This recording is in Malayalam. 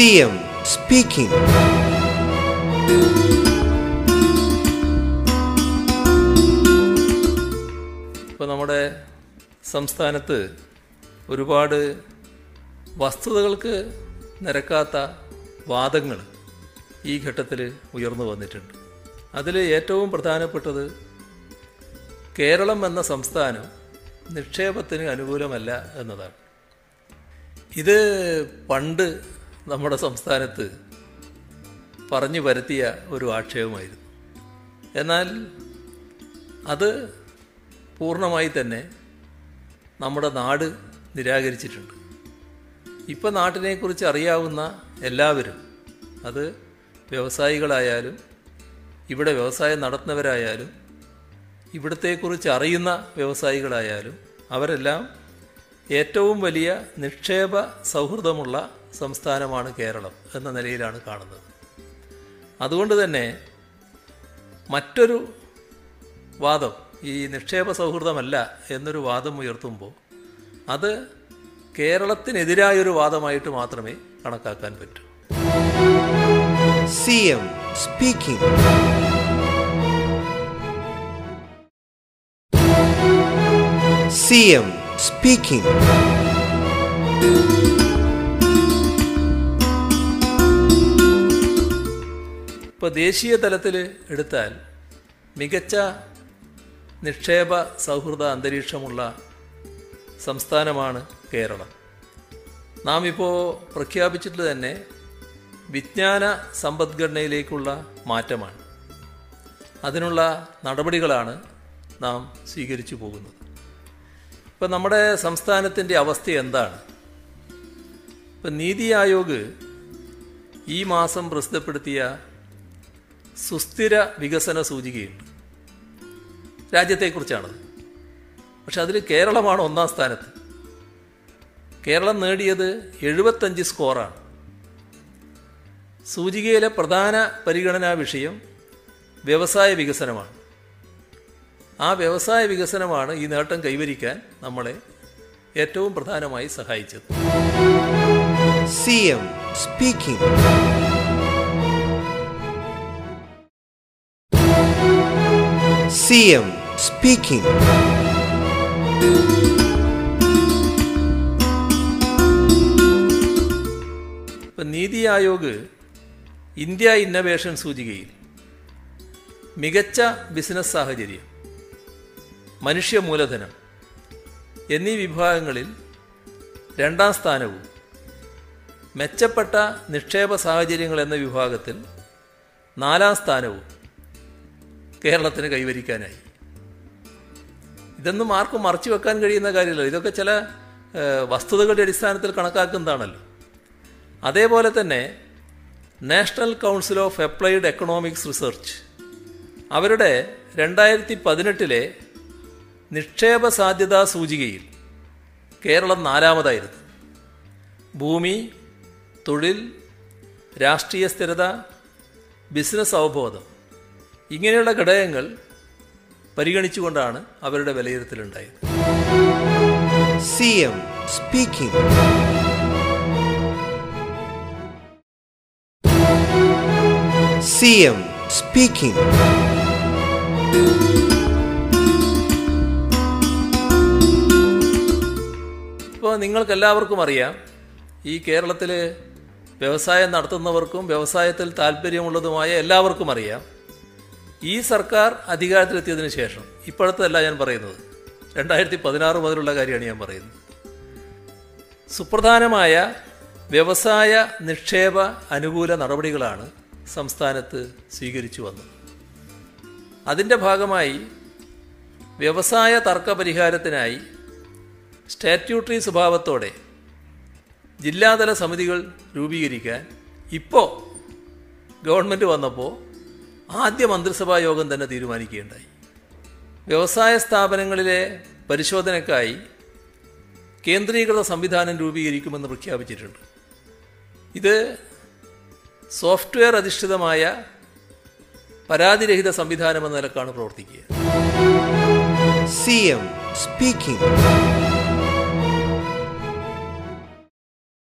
CM സ്പീക്കിംഗ് ഇപ്പോൾ നമ്മുടെ സംസ്ഥാനത്ത് ഒരുപാട് വസ്തുതകൾക്ക് നിരക്കാത്ത വാദങ്ങൾ ഈ ഘട്ടത്തിൽ ഉയർന്നു വന്നിട്ടുണ്ട്. അതിൽ ഏറ്റവും പ്രധാനപ്പെട്ടത് കേരളം എന്ന സംസ്ഥാനം നിക്ഷേപത്തിന് അനുകൂലമല്ല എന്നതാണ്. ഇത് പണ്ട് നമ്മുടെ സംസ്ഥാനത്ത് പറഞ്ഞു വരുത്തിയ ഒരു ആക്ഷേപമായിരുന്നു. എന്നാൽ അത് പൂർണമായി തന്നെ നമ്മുടെ നാട് നിരാകരിച്ചിട്ടുണ്ട്. ഇപ്പം നാട്ടിനെക്കുറിച്ച് അറിയാവുന്ന എല്ലാവരും അത് വ്യവസായികളായാലും ഇവിടെ വ്യവസായം നടത്തുന്നവരായാലും ഇവിടത്തെക്കുറിച്ച് അറിയുന്ന വ്യവസായികളായാലും അവരെല്ലാം ഏറ്റവും വലിയ നിക്ഷേപ സൗഹൃദമുള്ള സംസ്ഥാനമാണ് കേരളം എന്ന നിലയിലാണ് കാണുന്നത് അതുകൊണ്ട് തന്നെ മറ്റൊരു വാദം ഈ നിക്ഷേപ സൗഹൃദമല്ല എന്നൊരു വാദം ഉയർത്തുമ്പോൾ അത് കേരളത്തിനെതിരായൊരു വാദമായിട്ട് മാത്രമേ കണക്കാക്കാൻ പറ്റൂ CM speaking. CM speaking. ഇപ്പോൾ ദേശീയ തലത്തിൽ എടുത്താൽ മികച്ച നിക്ഷേപ സൗഹൃദ അന്തരീക്ഷമുള്ള സംസ്ഥാനമാണ് കേരളം. നാം ഇപ്പോൾ പ്രഖ്യാപിച്ചിട്ട് തന്നെ വിജ്ഞാന സമ്പദ്ഘടനയിലേക്കുള്ള മാറ്റമാണ്. അതിനുള്ള നടപടികളാണ് നാം സ്വീകരിച്ചു പോകുന്നത്. ഇപ്പം നമ്മുടെ സംസ്ഥാനത്തിന്റെ അവസ്ഥ എന്താണ്? ഇപ്പം നീതി ആയോഗ് ഈ മാസം പ്രസിദ്ധപ്പെടുത്തിയ സുസ്ഥിര വികസന സൂചികയുണ്ട്. രാജ്യത്തെക്കുറിച്ചാണത്. പക്ഷെ അതിൽ കേരളമാണ് ഒന്നാം സ്ഥാനത്ത്. കേരളം നേടിയത് എഴുപത്തഞ്ച് സ്കോറാണ്. സൂചികയിലെ പ്രധാന പരിഗണനാ വിഷയം വ്യവസായ വികസനമാണ്. ആ വ്യവസായ വികസനമാണ് ഈ നേട്ടം കൈവരിക്കാൻ നമ്മളെ ഏറ്റവും പ്രധാനമായി സഹായിച്ചത്. CM speaking. CM speaking. ഇപ്പം നീതി ആയോഗ് ഇന്ത്യ ഇന്നവേഷൻ സൂചികയിൽ മികച്ച ബിസിനസ് സാഹചര്യം. മനുഷ്യ മൂലധനം എന്നീ വിഭാഗങ്ങളിൽ രണ്ടാം സ്ഥാനവും മെച്ചപ്പെട്ട നിക്ഷേപ സാഹചര്യങ്ങൾ എന്ന വിഭാഗത്തിൽ നാലാം സ്ഥാനവും കേരളത്തിന് കൈവരിക്കാനായി. ഇതൊന്നും ആർക്കും മറച്ചു വെക്കാൻ കഴിയുന്ന കാര്യമല്ല. ഇതൊക്കെ ചില വസ്തുതകളുടെ അടിസ്ഥാനത്തിൽ കണക്കാക്കുന്നതാണല്ലോ. അതേപോലെ തന്നെ national council of applied economics research അവരുടെ രണ്ടായിരത്തി പതിനെട്ടിലെ നിക്ഷേപ സാധ്യതാ സൂചികയിൽ കേരളം നാലാമതായിരുന്നു. ഭൂമി തൊഴിൽ രാഷ്ട്രീയ സ്ഥിരത ബിസിനസ് അവബോധം ഇങ്ങനെയുള്ള ഘടകങ്ങൾ പരിഗണിച്ചുകൊണ്ടാണ് അവരുടെ വിലയിരുത്തലുണ്ടായത്. CM speaking. CM speaking. ഇപ്പോൾ നിങ്ങൾക്കെല്ലാവർക്കും അറിയാം ഈ കേരളത്തിൽ വ്യവസായം നടത്തുന്നവർക്കും വ്യവസായത്തിൽ താല്പര്യമുള്ളതുമായ എല്ലാവർക്കും അറിയാം. ഈ സർക്കാർ അധികാരത്തിലെത്തിയതിന് ശേഷം ഇപ്പോഴത്തല്ല ഞാൻ പറയുന്നത് രണ്ടായിരത്തി പതിനാറ് മുതലുള്ള കാര്യമാണ് ഞാൻ പറയുന്നത്. സുപ്രധാനമായ വ്യവസായ നിക്ഷേപ അനുകൂല നടപടികളാണ് സംസ്ഥാനത്ത് സ്വീകരിച്ചു വന്നത്. അതിന്റെ ഭാഗമായി വ്യവസായ തർക്ക പരിഹാരത്തിനായി സ്റ്റാറ്റ്യൂട്ടറി സ്വഭാവത്തോടെ ജില്ലാതല സമിതികൾ രൂപീകരിക്കാൻ ഇപ്പോൾ ഗവൺമെന്റ് വന്നപ്പോൾ ആദ്യ മന്ത്രിസഭാ യോഗം തന്നെ തീരുമാനിക്കുകയുണ്ടായി. വ്യവസായ സ്ഥാപനങ്ങളിലെ പരിശോധനയ്ക്കായി കേന്ദ്രീകൃത സംവിധാനം രൂപീകരിക്കുമെന്ന് പ്രഖ്യാപിച്ചിട്ടുണ്ട്. ഇത് സോഫ്റ്റ്വെയർ അധിഷ്ഠിതമായ പരാതിരഹിത സംവിധാനം എന്ന നിലക്കാണ് പ്രവർത്തിക്കുക. C M speaking.